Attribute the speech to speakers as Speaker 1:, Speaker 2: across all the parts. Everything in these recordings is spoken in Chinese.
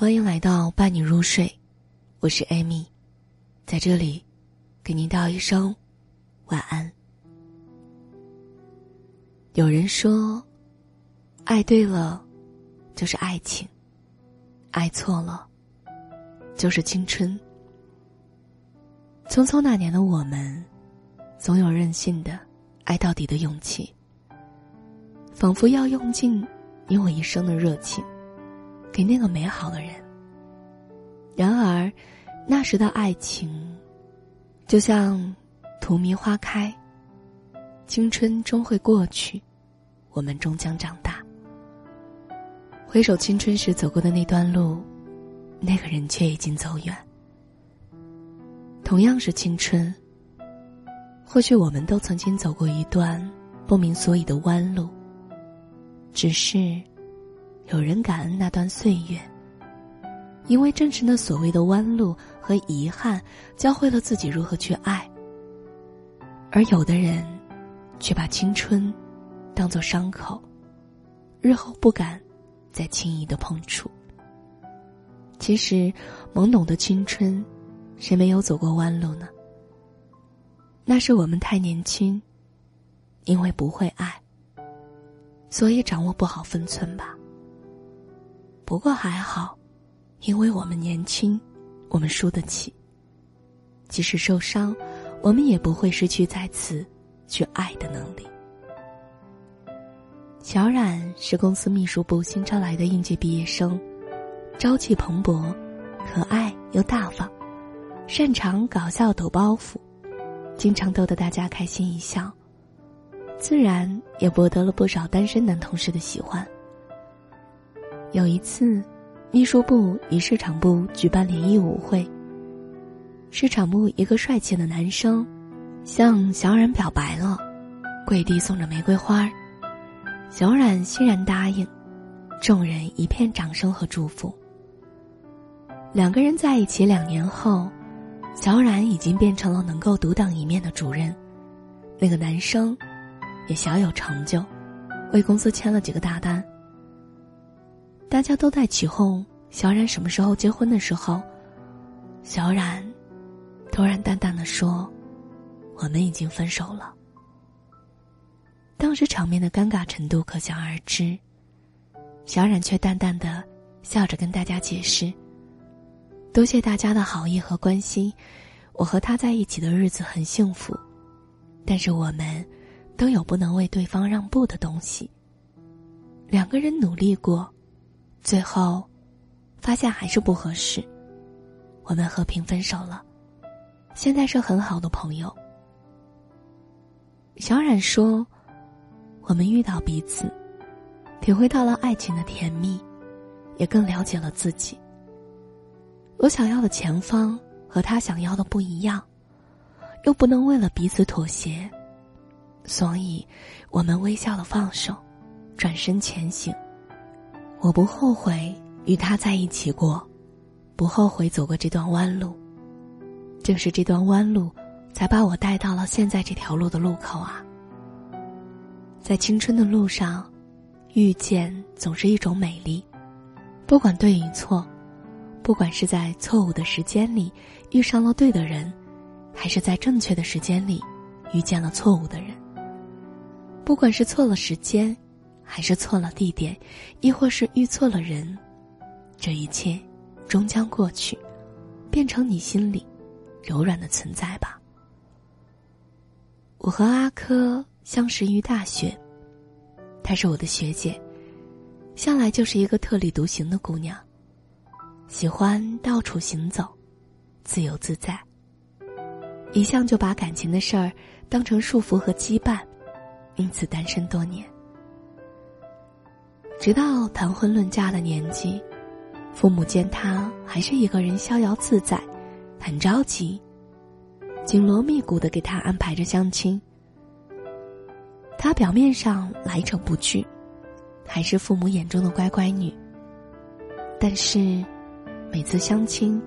Speaker 1: 欢迎来到伴你入睡，我是艾米，在这里给您道一声晚安。有人说，爱对了就是爱情，爱错了就是青春。匆匆那年的我们，总有任性的爱到底的勇气，仿佛要用尽你我一生的热情。给那个美好的人。然而，那时的爱情，就像荼蘼花开。青春终会过去，我们终将长大。回首青春时走过的那段路，那个人却已经走远。同样是青春，或许我们都曾经走过一段不明所以的弯路，只是。有人感恩那段岁月，因为正是那所谓的弯路和遗憾，教会了自己如何去爱；而有的人，却把青春当作伤口，日后不敢再轻易的碰触。其实，懵懂的青春，谁没有走过弯路呢？那是我们太年轻，因为不会爱，所以掌握不好分寸吧。不过还好，因为我们年轻，我们输得起。即使受伤，我们也不会失去再次去爱的能力。小冉是公司秘书部新招来的应届毕业生，朝气蓬勃，可爱又大方，擅长搞笑抖包袱，经常逗得大家开心一笑，自然也博得了不少单身男同事的喜欢。有一次，秘书部与市场部举办联谊舞会。市场部一个帅气的男生，向小冉表白了，跪地送着玫瑰花小冉欣然答应，众人一片掌声和祝福。两个人在一起两年后，小冉已经变成了能够独当一面的主任，那个男生，也小有成就，为公司签了几个大单。大家都在起哄小冉什么时候结婚的时候，小冉突然淡淡的说：“我们已经分手了。”当时场面的尴尬程度可想而知，小冉却淡淡的笑着跟大家解释：“多谢大家的好意和关心，我和他在一起的日子很幸福，但是我们都有不能为对方让步的东西。两个人努力过。”最后，发现还是不合适，我们和平分手了。现在是很好的朋友。小冉说：“我们遇到彼此，体会到了爱情的甜蜜，也更了解了自己。我想要的前方和他想要的不一样，又不能为了彼此妥协，所以，我们微笑的放手，转身前行。”我不后悔与他在一起过，不后悔走过这段弯路。正是这段弯路，才把我带到了现在这条路的路口啊。在青春的路上，遇见总是一种美丽。不管对与错，不管是在错误的时间里遇上了对的人，还是在正确的时间里遇见了错误的人。不管是错了时间。还是错了地点，亦或是遇错了人，这一切终将过去，变成你心里柔软的存在吧。我和阿珂相识于大学，她是我的学姐，向来就是一个特立独行的姑娘，喜欢到处行走，自由自在，一向就把感情的事儿当成束缚和羁绊，因此单身多年。直到谈婚论嫁的年纪，父母见他还是一个人逍遥自在，很着急，紧锣密鼓的给他安排着相亲。他表面上来者不拒，还是父母眼中的乖乖女。但是，每次相亲，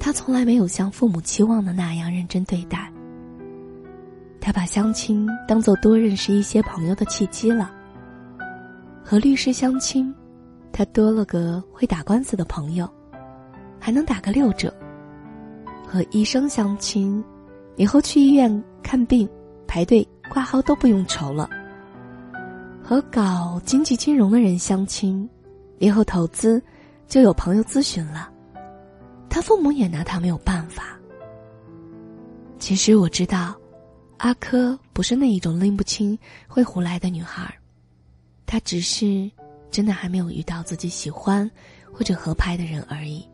Speaker 1: 他从来没有像父母期望的那样认真对待。他把相亲当做多认识一些朋友的契机了。和律师相亲，他多了个会打官司的朋友，还能打个六折。和医生相亲，以后去医院看病排队挂号都不用愁了。和搞经济金融的人相亲，以后投资就有朋友咨询了。他父母也拿他没有办法。其实我知道，阿珂不是那一种拎不清会胡来的女孩儿，他只是真的还没有遇到自己喜欢或者合拍的人而已。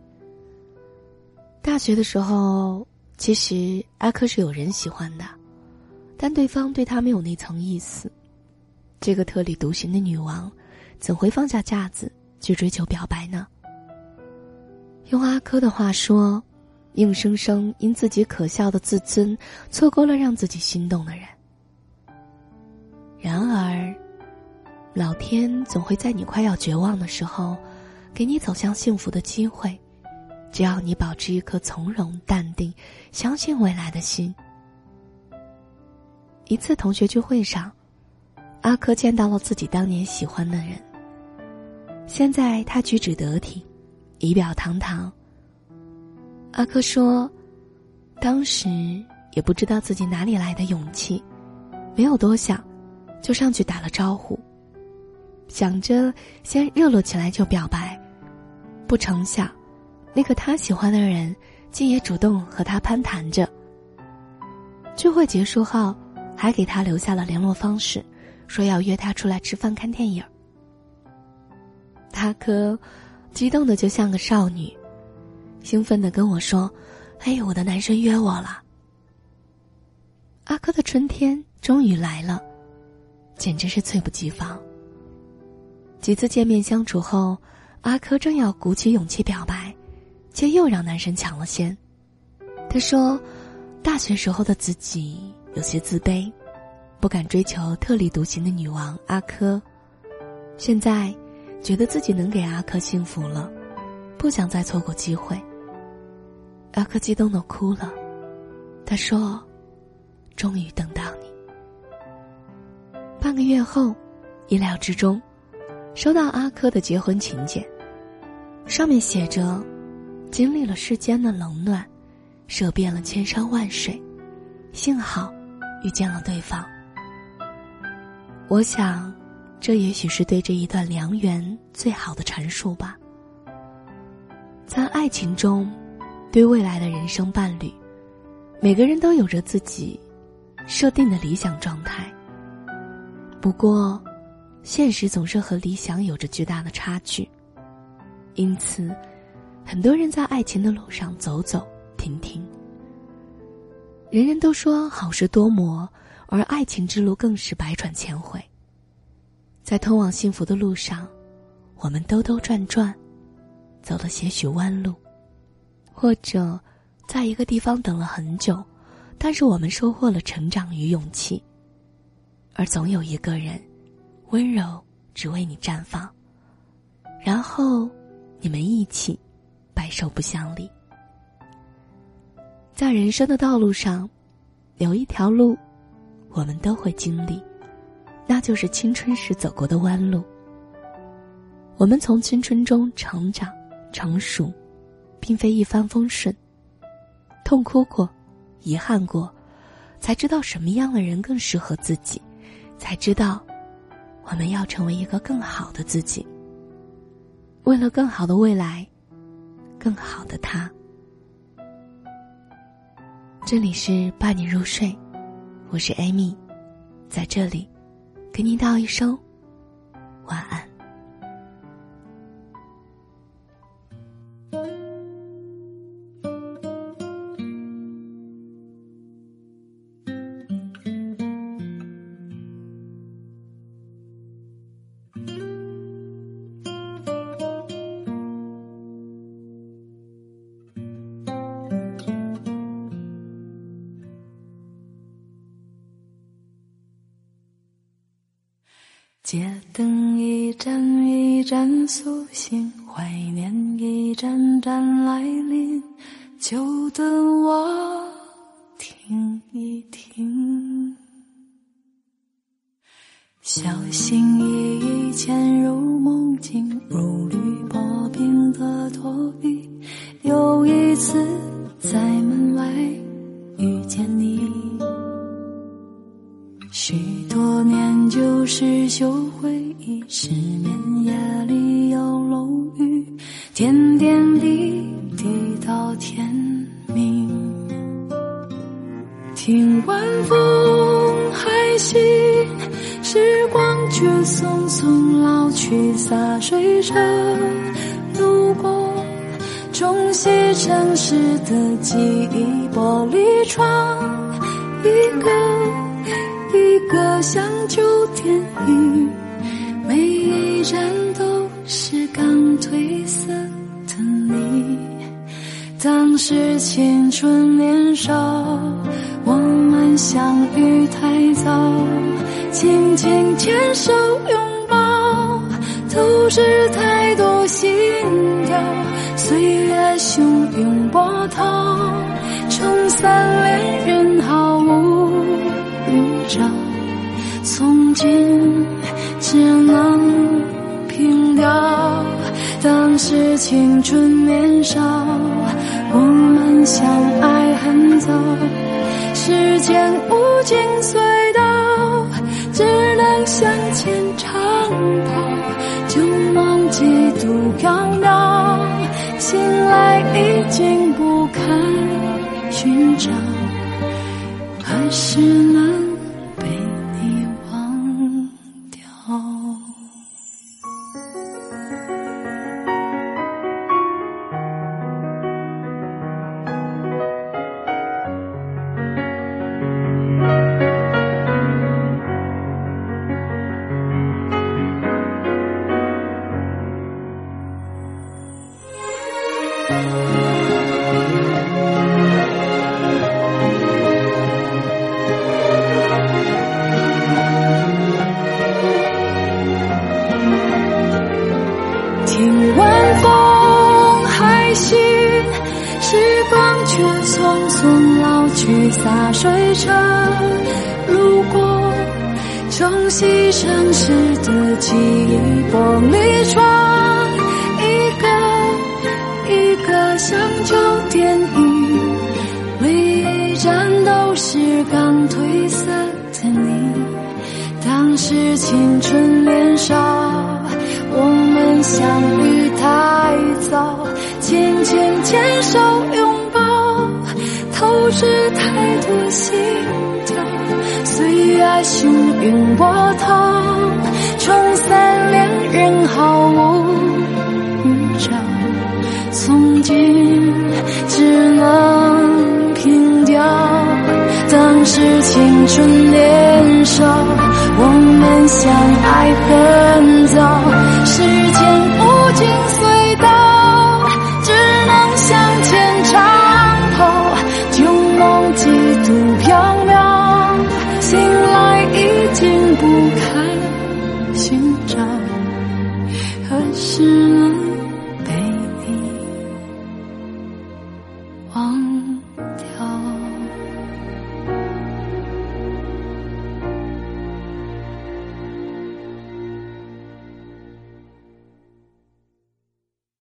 Speaker 1: 大学的时候，其实阿珂是有人喜欢的，但对方对他没有那层意思。这个特立独行的女王，怎会放下架子去追求表白呢？用阿珂的话说，硬生生因自己可笑的自尊，错过了让自己心动的人。然而，老天总会在你快要绝望的时候，给你走向幸福的机会。只要你保持一颗从容淡定、相信未来的心。一次同学聚会上，阿珂见到了自己当年喜欢的人。现在他举止得体，仪表堂堂。阿珂说：“当时也不知道自己哪里来的勇气，没有多想，就上去打了招呼，想着先热络起来就表白，不成想。”那个他喜欢的人，竟也主动和他攀谈着。聚会结束后，还给他留下了联络方式，说要约他出来吃饭看电影。他可激动的就像个少女，兴奋的跟我说：“哎，我的男神约我了。”阿珂的春天终于来了，简直是猝不及防。几次见面相处后，阿珂正要鼓起勇气表白。却又让男神抢了先。他说：“大学时候的自己有些自卑，不敢追求特立独行的女王阿珂。现在，觉得自己能给阿珂幸福了，不想再错过机会。”阿珂激动的哭了，他说：“终于等到你。”半个月后，意料之中，收到阿珂的结婚请柬，上面写着。经历了世间的冷暖，涉遍了千山万水，幸好遇见了对方。我想，这也许是对这一段良缘最好的阐述吧。在爱情中，对未来的人生伴侣，每个人都有着自己设定的理想状态。不过，现实总是和理想有着巨大的差距，因此。很多人在爱情的路上走走停停。人人都说好事多磨，而爱情之路更是百转千回。在通往幸福的路上，我们兜兜转转，走了些许弯路，或者在一个地方等了很久，但是我们收获了成长与勇气。而总有一个人，温柔只为你绽放，然后你们一起。白首不相离。在人生的道路上，有一条路，我们都会经历，那就是青春时走过的弯路。我们从青春中成长、成熟，并非一帆风顺，痛哭过，遗憾过，才知道什么样的人更适合自己，才知道，我们要成为一个更好的自己。为了更好的未来。更好的他。这里是伴你入睡，我是艾米，在这里，给你道一声晚安。灯一盏一盏苏醒，怀念一盏盏来临，就等我听一听。小心翼翼潜入梦境，如履薄冰的躲避，
Speaker 2: 又一次在失眠夜里有楼雨，点点滴滴到天明。听晚风还细，时光却匆匆老去，洒水车路过，冲洗城市的记忆，玻璃窗一个一个像旧电影，一站都是刚褪色的你。当时青春年少，我们相遇太早，紧紧牵手拥抱，都是太多心跳。岁月汹涌波涛，冲散恋人毫无预兆，从今是青春年少。我们相爱很早，时间无尽隧道，只能向前长跑。旧梦几度飘渺，醒来已经不堪寻找，还是能。冲洗城市云波涛，冲散恋人毫无预兆。从今只能凭吊，当时青春年少，我们相爱很早。时间无尽隧道，只能向前长跑。旧梦几度飘不堪。